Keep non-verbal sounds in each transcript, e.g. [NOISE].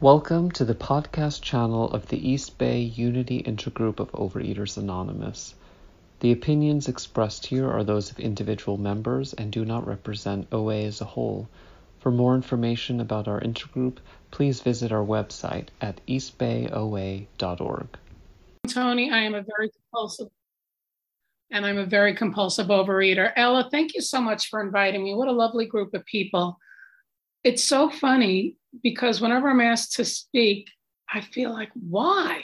Welcome to the podcast channel of the East Bay Unity Intergroup of Overeaters Anonymous. The opinions expressed here are those of individual members and do not represent OA as a whole. For more information about our intergroup, please visit our website at eastbayoa.org. Tony, I am a very compulsive and I'm a very compulsive overeater. Ella, thank you so much for inviting me. What a lovely group of people. It's so funny because whenever I'm asked to speak, I feel like, why?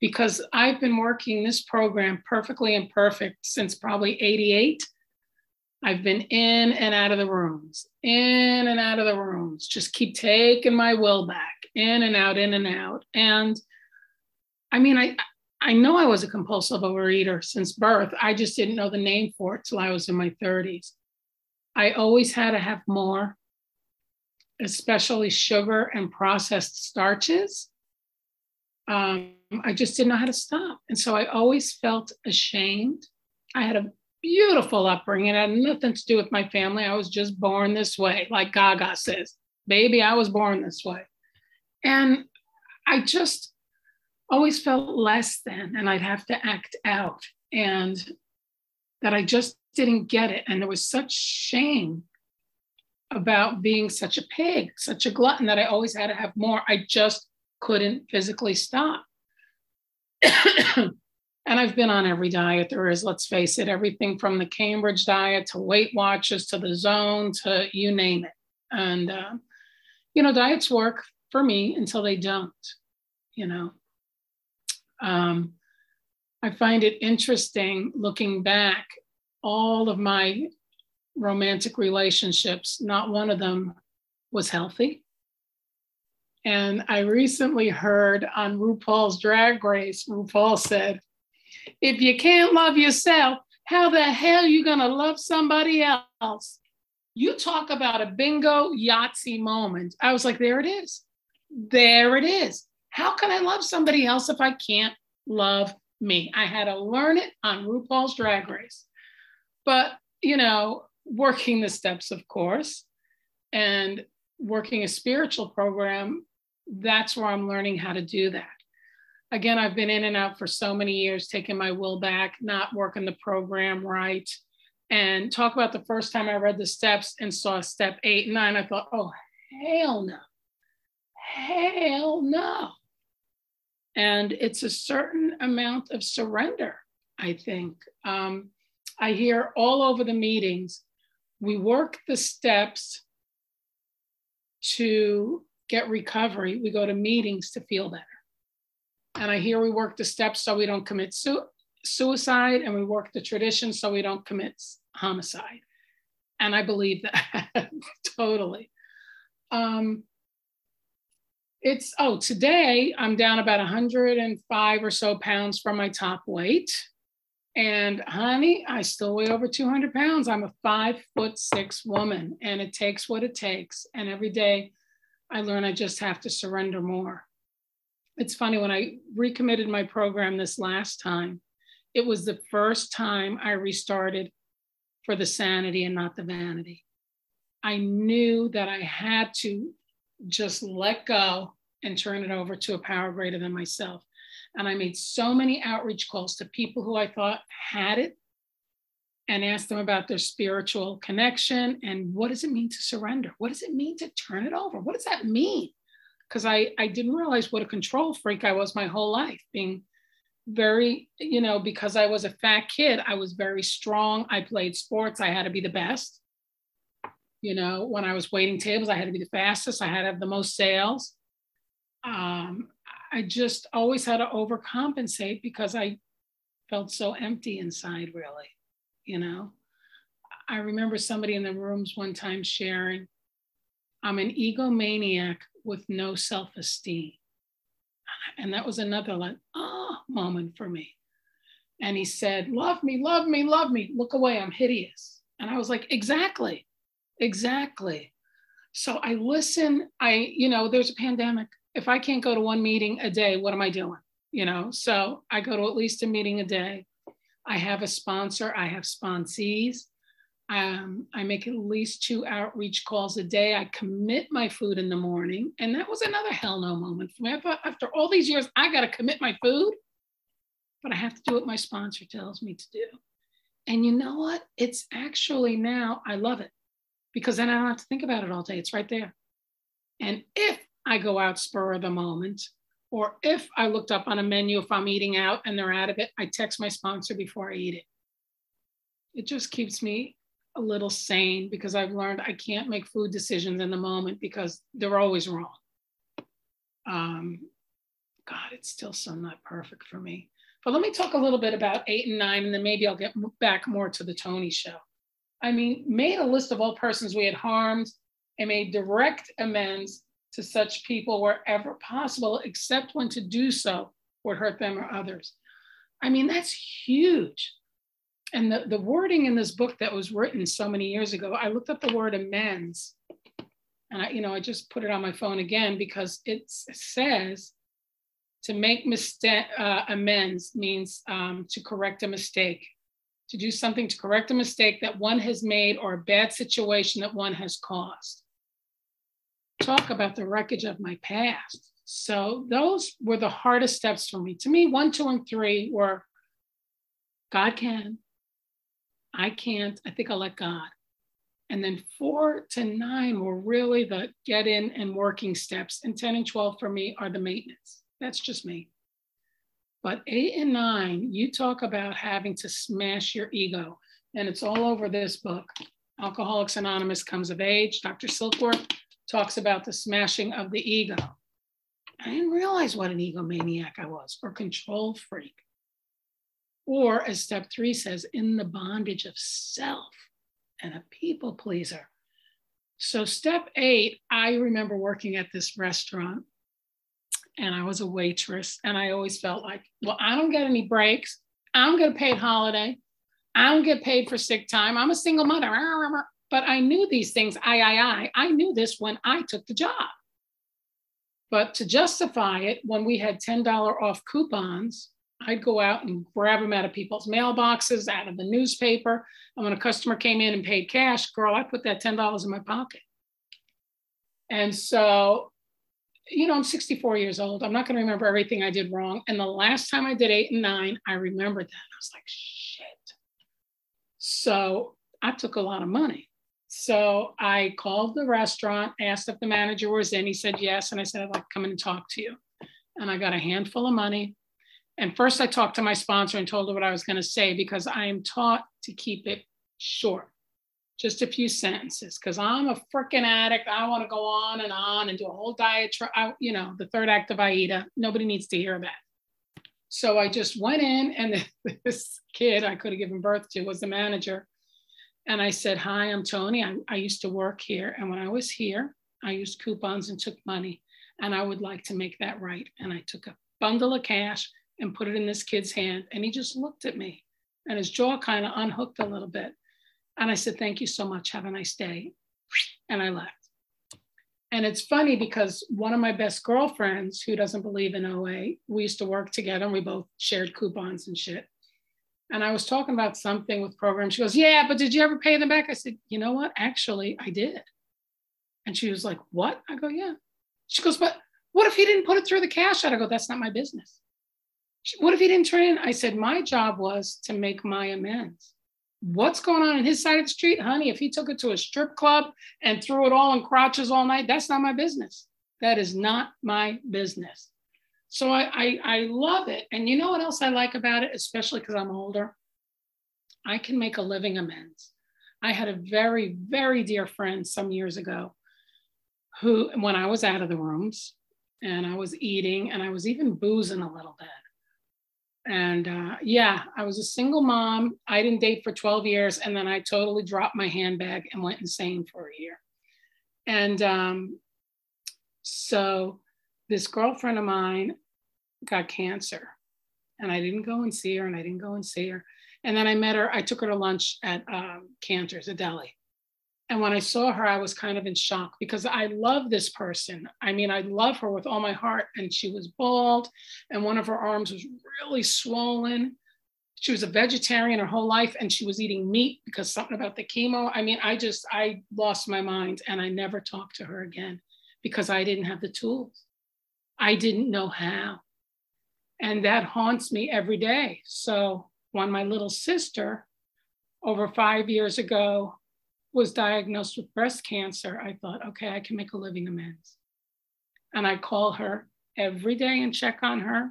Because I've been working this program perfectly imperfect since probably 88. I've been in and out of the rooms, in and out of the rooms, just keep taking my will back, in and out, in and out. And I mean, I, I know I was a compulsive overeater since birth. I just didn't know the name for it till I was in my 30s. I always had to have more especially sugar and processed starches. Um, I just didn't know how to stop. And so I always felt ashamed. I had a beautiful upbringing. It had nothing to do with my family. I was just born this way, like Gaga says. Baby, I was born this way. And I just always felt less than, and I'd have to act out. And that I just didn't get it. And there was such shame about being such a pig, such a glutton that I always had to have more. I just couldn't physically stop. [COUGHS] and I've been on every diet there is, let's face it, everything from the Cambridge diet to Weight Watchers to the zone to you name it. And, uh, you know, diets work for me until they don't, you know. Um, I find it interesting looking back, all of my romantic relationships, not one of them was healthy. And I recently heard on RuPaul's Drag Race, RuPaul said, if you can't love yourself, how the hell you to love somebody else? You talk about a bingo Yahtzee moment. I was like, there it is. There it is. How can I love somebody else if I can't love me? I had to learn it on RuPaul's Drag Race. But, you know, working the steps, of course, and working a spiritual program, that's where I'm learning how to do that. Again, I've been in and out for so many years, taking my will back, not working the program right. And talk about the first time I read the steps and saw step eight and nine, I thought, oh, hell no. Hell no. And it's a certain amount of surrender, I think. Um, I hear all over the meetings we work the steps to get recovery. We go to meetings to feel better. And I hear we work the steps so we don't commit su- suicide, and we work the tradition so we don't commit homicide. And I believe that [LAUGHS] totally. Um, it's, oh, today I'm down about 105 or so pounds from my top weight. And honey, I still weigh over 200 pounds. I'm a five foot six woman, and it takes what it takes. And every day I learn I just have to surrender more. It's funny, when I recommitted my program this last time, it was the first time I restarted for the sanity and not the vanity. I knew that I had to just let go and turn it over to a power greater than myself. And I made so many outreach calls to people who I thought had it and asked them about their spiritual connection and what does it mean to surrender? What does it mean to turn it over? What does that mean? Because I, I didn't realize what a control freak I was my whole life, being very, you know, because I was a fat kid, I was very strong. I played sports, I had to be the best. You know, when I was waiting tables, I had to be the fastest, I had to have the most sales. Um, I just always had to overcompensate because I felt so empty inside, really. You know, I remember somebody in the rooms one time sharing, I'm an egomaniac with no self esteem. And that was another like, ah, oh, moment for me. And he said, Love me, love me, love me. Look away, I'm hideous. And I was like, Exactly, exactly. So I listen. I, you know, there's a pandemic if I can't go to one meeting a day, what am I doing? You know, so I go to at least a meeting a day. I have a sponsor, I have sponsees. Um, I make at least two outreach calls a day. I commit my food in the morning. And that was another hell no moment for me. I thought after all these years, I got to commit my food, but I have to do what my sponsor tells me to do. And you know what? It's actually now, I love it because then I don't have to think about it all day. It's right there. And if I go out spur of the moment, or if I looked up on a menu, if I'm eating out and they're out of it, I text my sponsor before I eat it. It just keeps me a little sane because I've learned I can't make food decisions in the moment because they're always wrong. Um, God, it's still so not perfect for me. But let me talk a little bit about eight and nine, and then maybe I'll get back more to the Tony show. I mean, made a list of all persons we had harmed and made direct amends to such people wherever possible, except when to do so would hurt them or others. I mean, that's huge. And the, the wording in this book that was written so many years ago, I looked up the word amends. And I, you know, I just put it on my phone again because it says to make mistake uh, amends means um, to correct a mistake, to do something to correct a mistake that one has made or a bad situation that one has caused. Talk about the wreckage of my past. So those were the hardest steps for me. To me, one, two, and three were God can, I can't, I think I'll let God. And then four to nine were really the get in and working steps. And 10 and 12 for me are the maintenance. That's just me. But eight and nine, you talk about having to smash your ego. And it's all over this book. Alcoholics Anonymous comes of age. Dr. Silkworth talks about the smashing of the ego. I didn't realize what an egomaniac I was or control freak. Or, as step three says, in the bondage of self and a people pleaser. So, step eight, I remember working at this restaurant and I was a waitress. And I always felt like, well, I don't get any breaks. I'm get paid holiday. I don't get paid for sick time. I'm a single mother. But I knew these things. I, I, I. I knew this when I took the job. But to justify it, when we had $10 off coupons, I'd go out and grab them out of people's mailboxes, out of the newspaper. And when a customer came in and paid cash, girl, I put that $10 in my pocket. And so you know, I'm 64 years old. I'm not going to remember everything I did wrong. And the last time I did eight and nine, I remembered that. I was like, shit. So I took a lot of money. So I called the restaurant, asked if the manager was in. He said yes. And I said, I'd like to come in and talk to you. And I got a handful of money. And first, I talked to my sponsor and told her what I was going to say because I am taught to keep it short just a few sentences because I'm a freaking addict. I want to go on and on and do a whole diatribe, you know, the third act of Aida. Nobody needs to hear that. So I just went in, and [LAUGHS] this kid I could have given birth to was the manager. And I said, Hi, I'm Tony. I, I used to work here. And when I was here, I used coupons and took money. And I would like to make that right. And I took a bundle of cash and put it in this kid's hand. And he just looked at me and his jaw kind of unhooked a little bit. And I said, Thank you so much. Have a nice day. And I left. And it's funny because one of my best girlfriends who doesn't believe in OA, we used to work together and we both shared coupons and shit. And I was talking about something with programs. She goes, Yeah, but did you ever pay them back? I said, You know what? Actually, I did. And she was like, What? I go, Yeah. She goes, But what if he didn't put it through the cash? out? I go, That's not my business. She, what if he didn't turn in? I said, My job was to make my amends what's going on in his side of the street, honey? If he took it to a strip club and threw it all in crotches all night, that's not my business. That is not my business. So I, I, I love it. And you know what else I like about it, especially because I'm older? I can make a living amends. I had a very, very dear friend some years ago who, when I was out of the rooms and I was eating and I was even boozing a little bit, and uh, yeah, I was a single mom. I didn't date for 12 years. And then I totally dropped my handbag and went insane for a year. And um, so this girlfriend of mine got cancer. And I didn't go and see her, and I didn't go and see her. And then I met her, I took her to lunch at um, Canter's, a deli. And when I saw her, I was kind of in shock because I love this person. I mean, I love her with all my heart. And she was bald, and one of her arms was really swollen. she was a vegetarian her whole life and she was eating meat because something about the chemo. I mean, I just, I lost my mind and I never talked to her again because I didn't have the tools. I didn't know how. And that haunts me every day. So when my little sister, over five years ago, was diagnosed with breast cancer, I thought, okay, I can make a living amends. And I call her every day and check on her.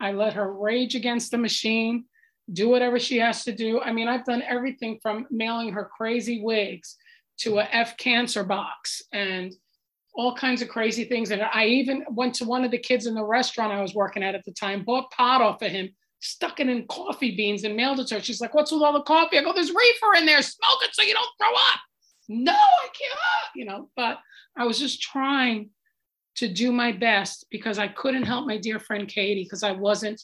I let her rage against the machine, do whatever she has to do. I mean, I've done everything from mailing her crazy wigs to a F cancer box and all kinds of crazy things. And I even went to one of the kids in the restaurant I was working at at the time, bought pot off of him, stuck it in coffee beans and mailed it to her. She's like, What's with all the coffee? I go, There's reefer in there. Smoke it so you don't throw up. No, I can't, you know, but I was just trying to do my best because I couldn't help my dear friend Katie because I wasn't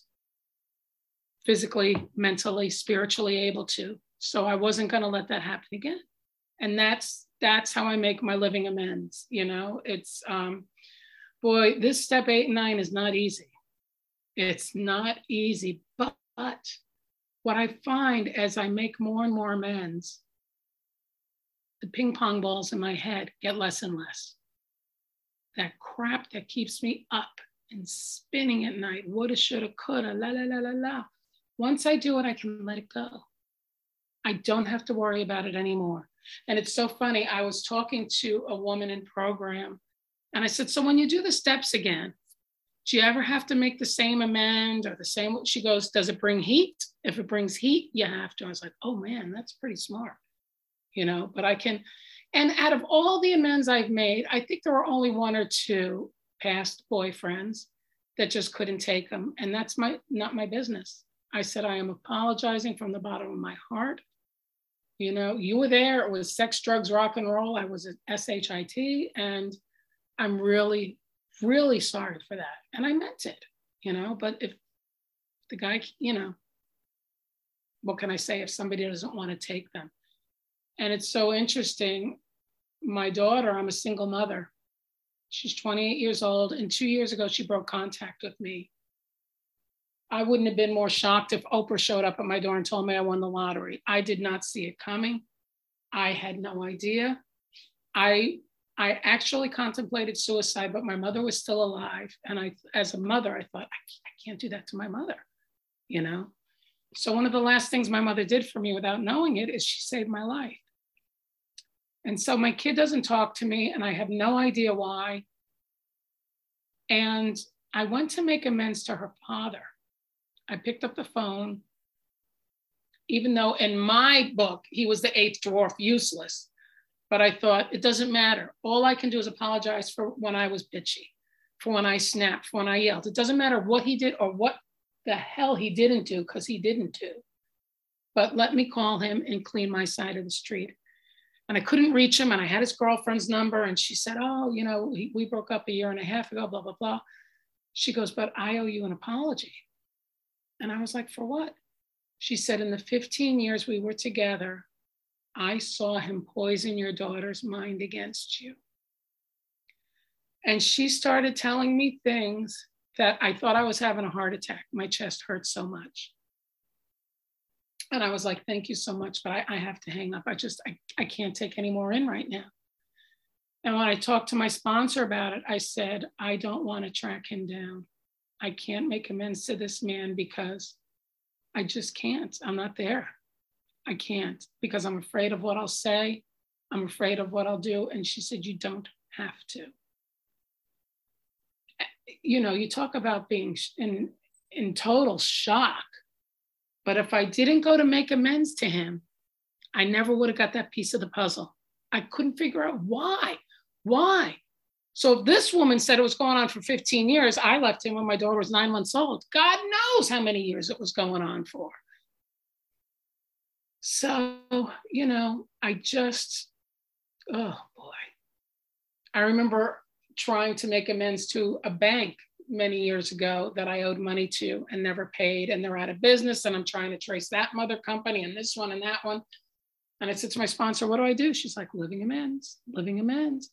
physically, mentally, spiritually able to. So I wasn't going to let that happen again. And that's that's how I make my living amends. You know, it's um, boy, this step eight and nine is not easy. It's not easy, but, but what I find as I make more and more amends, the ping pong balls in my head get less and less. That crap that keeps me up and spinning at night, woulda, shoulda, coulda, la la la la la. Once I do it, I can let it go. I don't have to worry about it anymore. And it's so funny. I was talking to a woman in program, and I said, So when you do the steps again, do you ever have to make the same amend or the same? She goes, Does it bring heat? If it brings heat, you have to. I was like, Oh man, that's pretty smart, you know, but I can. And out of all the amends I've made, I think there were only one or two past boyfriends that just couldn't take them. And that's my not my business. I said, I am apologizing from the bottom of my heart. You know, you were there. It was sex, drugs, rock and roll. I was at SHIT, and I'm really, really sorry for that. And I meant it, you know. But if the guy, you know, what can I say if somebody doesn't want to take them? And it's so interesting. My daughter, I'm a single mother. She's 28 years old, and two years ago, she broke contact with me I wouldn't have been more shocked if Oprah showed up at my door and told me I won the lottery. I did not see it coming. I had no idea. I I actually contemplated suicide, but my mother was still alive, and I, as a mother, I thought I, I can't do that to my mother, you know. So one of the last things my mother did for me, without knowing it, is she saved my life. And so my kid doesn't talk to me, and I have no idea why. And I went to make amends to her father I picked up the phone, even though in my book, he was the eighth dwarf, useless. But I thought it doesn't matter. All I can do is apologize for when I was bitchy, for when I snapped, for when I yelled. It doesn't matter what he did or what the hell he didn't do, because he didn't do. But let me call him and clean my side of the street. And I couldn't reach him, and I had his girlfriend's number, and she said, Oh, you know, we, broke up a year and a half ago, blah, blah, blah. She goes, But I owe you an apology. And I was like, For what? She said, In the 15 years we were together, I saw him poison your daughter's mind against you. And she started telling me things that I thought I was having a heart attack. My chest hurt so much. And I was like, thank you so much, but I, I, have to hang up. I just, I, I can't take any more in right now. And when I talked to my sponsor about it, I said, I don't want to track him down. I can't make amends to this man because I just can't. I'm not there. I can't because I'm afraid of what I'll say. I'm afraid of what I'll do. And she said, You don't have to. You know, you talk about being in, in total shock. But if I didn't go to make amends to him, I never would have got that piece of the puzzle. I couldn't figure out why. Why? So if this woman said it was going on for 15 years, I left him when my daughter was nine months old. God knows how many years it was going on for. So, you know, I just, oh boy. I remember trying to make amends to a bank many years ago that I owed money to and never paid, and they're out of business. And I'm trying to trace that mother company and this one and that one. And I said to my sponsor, What do I do? She's like, Living amends, living amends.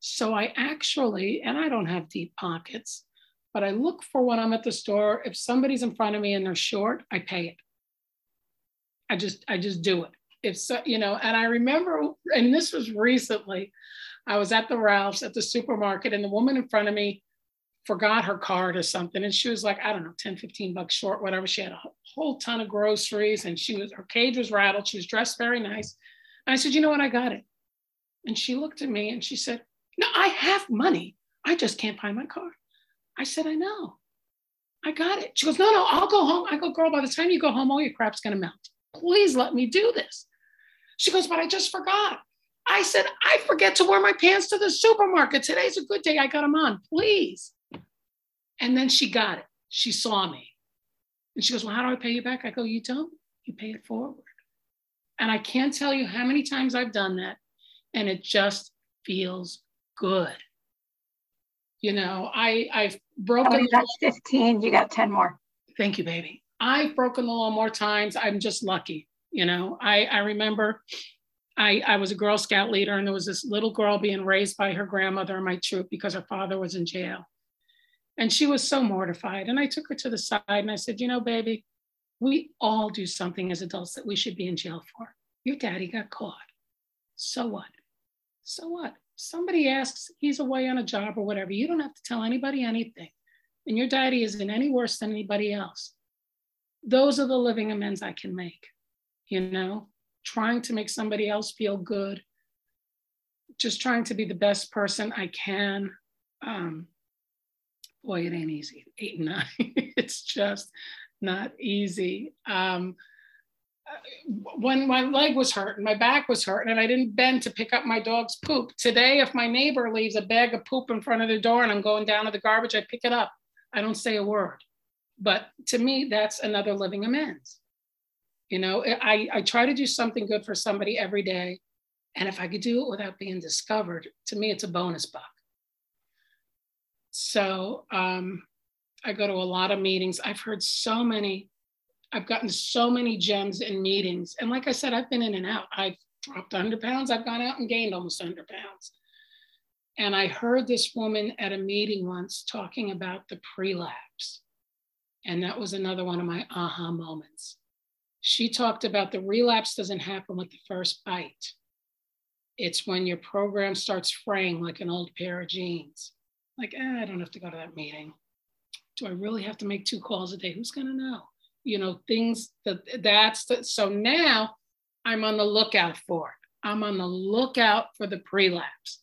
So I actually, and I don't have deep pockets, but I look for when I'm at the store. If somebody's in front of me and they're short, I pay it. I just I just do it. If so, you know, and I remember, and this was recently, I was at the Ralph's at the supermarket, and the woman in front of me forgot her card or something. And she was like, I don't know, 10, 15 bucks short, whatever. She had a whole ton of groceries and she was, her cage was rattled. She was dressed very nice. And I said, You know what? I got it. And she looked at me and she said, No, I have money. I just can't find my car. I said, I know. I got it. She goes, No, no, I'll go home. I go, Girl, by the time you go home, all your crap's going to melt. Please let me do this. She goes, But I just forgot. I said, I forget to wear my pants to the supermarket. Today's a good day. I got them on. Please. And then she got it. She saw me. And she goes, Well, how do I pay you back? I go, You don't. You pay it forward. And I can't tell you how many times I've done that. And it just feels good. You know, I, I've broken. Oh, that's 15. You got 10 more. Thank you, baby. I've broken the law more times. I'm just lucky. You know, I, I remember I, I was a Girl Scout leader, and there was this little girl being raised by her grandmother in my troop because her father was in jail. And she was so mortified. And I took her to the side and I said, You know, baby, we all do something as adults that we should be in jail for. Your daddy got caught. So what? So what? Somebody asks, he's away on a job or whatever. You don't have to tell anybody anything. And your daddy isn't any worse than anybody else. Those are the living amends I can make, you know, trying to make somebody else feel good, just trying to be the best person I can. Um, boy, it ain't easy. Eight and nine, [LAUGHS] it's just not easy. Um, when my leg was hurt and my back was hurt and I didn't bend to pick up my dog's poop. Today, if my neighbor leaves a bag of poop in front of the door and I'm going down to the garbage, I pick it up. I don't say a word. But to me, that's another living amends. You know, I, I try to do something good for somebody every day. And if I could do it without being discovered, to me, it's a bonus buck. So um, I go to a lot of meetings. I've heard so many, I've gotten so many gems in meetings. And like I said, I've been in and out. I've dropped 100 pounds. I've gone out and gained almost 100 pounds. And I heard this woman at a meeting once talking about the prelapse. And that was another one of my aha moments. She talked about the relapse doesn't happen with the first bite. It's when your program starts fraying like an old pair of jeans like, eh, I don't have to go to that meeting. Do I really have to make two calls a day? Who's going to know? You know, things that that's the, so now I'm on the lookout for. I'm on the lookout for the prelapse.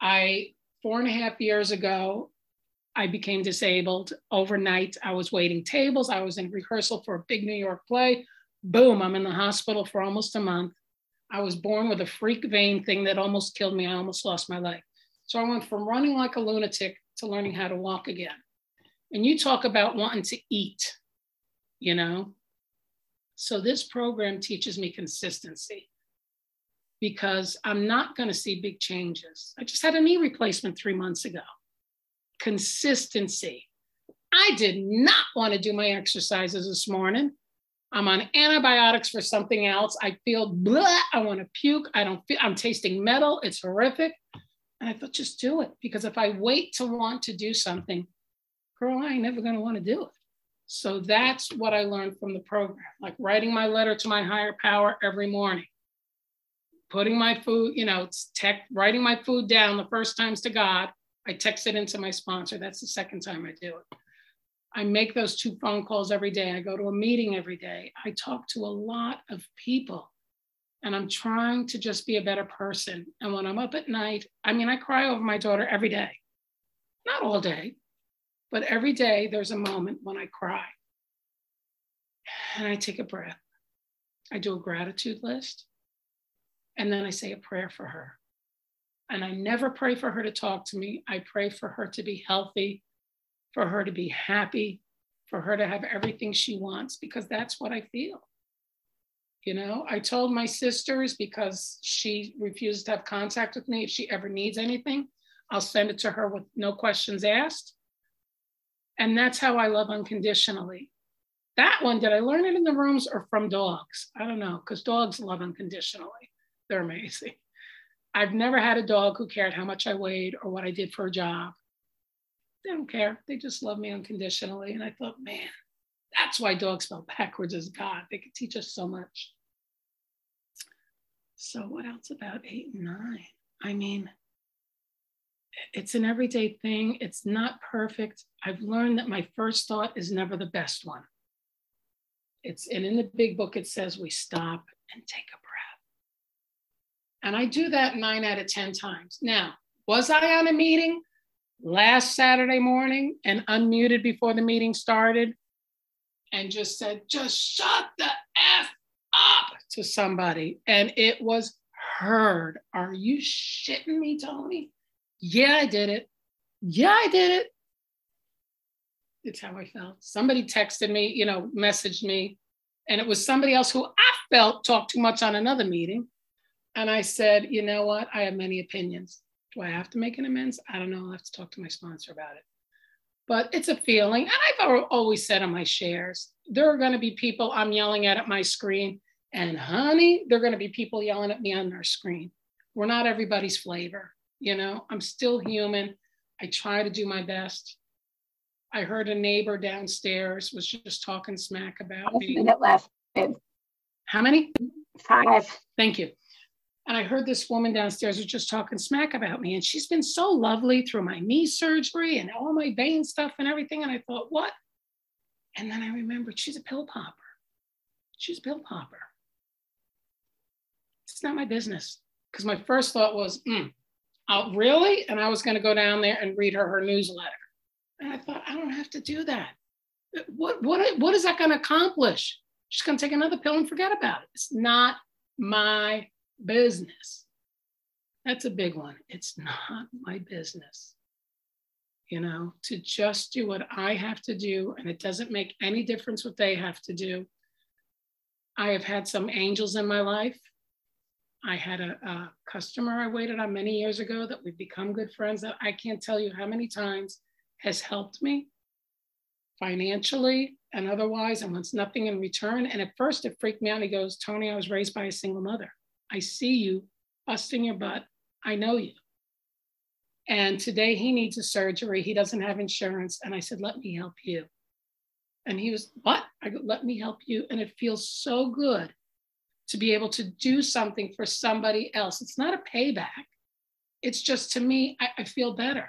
I, four and a half years ago, I became disabled overnight. I was waiting tables. I was in rehearsal for a big New York play. Boom, I'm in the hospital for almost a month. I was born with a freak vein thing that almost killed me. I almost lost my leg. So I went from running like a lunatic to learning how to walk again. And you talk about wanting to eat, you know? So this program teaches me consistency because I'm not going to see big changes. I just had a knee replacement three months ago. Consistency. I did not want to do my exercises this morning. I'm on antibiotics for something else. I feel blah. I want to puke. I don't feel, I'm tasting metal. It's horrific. And I thought, just do it. Because if I wait to want to do something, girl, I ain't never going to want to do it. So that's what I learned from the program, like writing my letter to my higher power every morning, putting my food, you know, it's tech, writing my food down the first times to God. I text it into my sponsor. That's the second time I do it. I make those two phone calls every day. I go to a meeting every day. I talk to a lot of people and I'm trying to just be a better person. And when I'm up at night, I mean, I cry over my daughter every day, not all day, but every day there's a moment when I cry. And I take a breath. I do a gratitude list. And then I say a prayer for her. And I never pray for her to talk to me. I pray for her to be healthy, for her to be happy, for her to have everything she wants, because that's what I feel. You know, I told my sisters because she refused to have contact with me. If she ever needs anything, I'll send it to her with no questions asked. And that's how I love unconditionally. That one, did I learn it in the rooms or from dogs? I don't know, because dogs love unconditionally. They're amazing. I've never had a dog who cared how much I weighed or what I did for a job. They don't care. They just love me unconditionally. And I thought, man, That's why dogs spell backwards is God. They could teach us so much. So, what else about eight and nine? I mean, it's an everyday thing. It's not perfect. I've learned that my first thought is never the best one. It's and in the big book it says we stop and take a breath. And I do that nine out of 10 times. Now, was I on a meeting last Saturday morning and unmuted before the meeting started and just said, just shut the F up to somebody? And it was heard. Are you shitting me, Tony? Yeah, I did it. Yeah, I did it. It's how I felt. Somebody texted me, you know, messaged me, and it was somebody else who I felt talked too much on another meeting. And I said, you know what? I have many opinions. Do I have to make an amends? I don't know. I'll have to talk to my sponsor about it. But it's a feeling. And I've always said on my shares, there are going to be people I'm yelling at at my screen. And honey, there are going to be people yelling at me on their screen. We're not everybody's flavor. You know, I'm still human. I try to do my best. I heard a neighbor downstairs was just talking smack about me. Minute left. How many? Five. Thank you. And I heard this woman downstairs was just talking smack about me. And she's been so lovely through my knee surgery and all my vein stuff and everything. And I thought, what? And then I remembered she's a pill popper. She's a pill popper. It's not my business. Because my first thought was, mm, oh, really? And I was going to go down there and read her her newsletter. And I thought, I don't have to do that. Uh, what, what, what is that going to accomplish? She's going to take another pill and forget about it. It's not my business. That's a big one. It's not my business. You know, to just do what I have to do, and it doesn't make any difference what they have to do. I have had some angels in my life I had a, a, customer I waited on many years ago that we've become good friends that I can't tell you how many times has helped me financially and otherwise and wants nothing in return. And at first it freaked me out. He goes, Tony, I was raised by a single mother. I see you busting your butt. I know you. And today he needs a surgery. He doesn't have insurance. And I said, let me help you. And he was, what? I go, let me help you. And it feels so good to be able to do something for somebody else. It's not a payback. It's just to me, I, I feel better.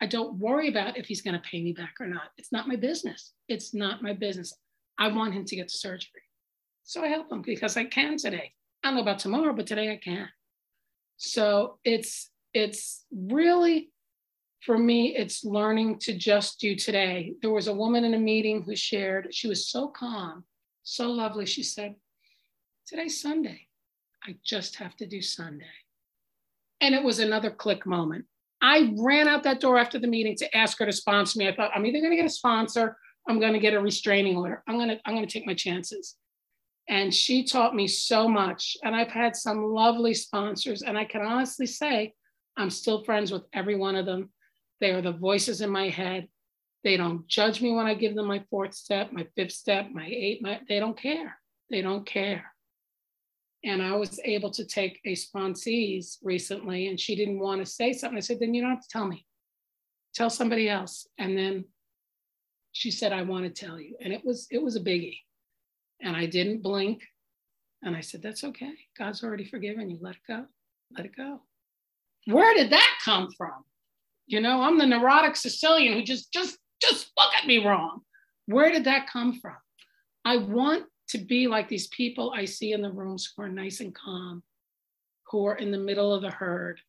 I don't worry about if he's going to pay me back or not. It's not my business. It's not my business. I want him to get surgery. So I help him because I can today. I don't know about tomorrow, but today I can. So it's it's really for me, it's learning to just do today. There was a woman in a meeting who shared, she was so calm, so lovely. She said, Today's Sunday. I just have to do Sunday. And it was another click moment. I ran out that door after the meeting to ask her to sponsor me. I thought I'm either going to get a sponsor, I'm going to get a restraining order. I'm going to I'm going to take my chances. And she taught me so much. And I've had some lovely sponsors. And I can honestly say I'm still friends with every one of them. They are the voices in my head. They don't judge me when I give them my fourth step, my fifth step, my eight, my, they don't care. They don't care. And I was able to take a sponsees recently, and she didn't want to say something. I said, then you don't have to tell me. Tell somebody else. And then she said, I want to tell you. And it was it was a biggie. And I didn't blink. And I said, That's okay. God's already forgiven you. Let it go. Let it go. Where did that come from? You know, I'm the neurotic Sicilian who just just just look at me wrong. Where did that come from? I want to be like these people I see in the rooms who are nice and calm, who are in the middle of the herd.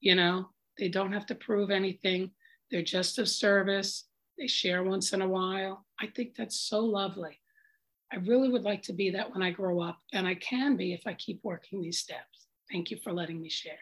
You know, they don't have to prove anything, they're just of service, they share once in a while. I think that's so lovely. I really would like to be that when I grow up, and I can be if I keep working these steps. Thank you for letting me share.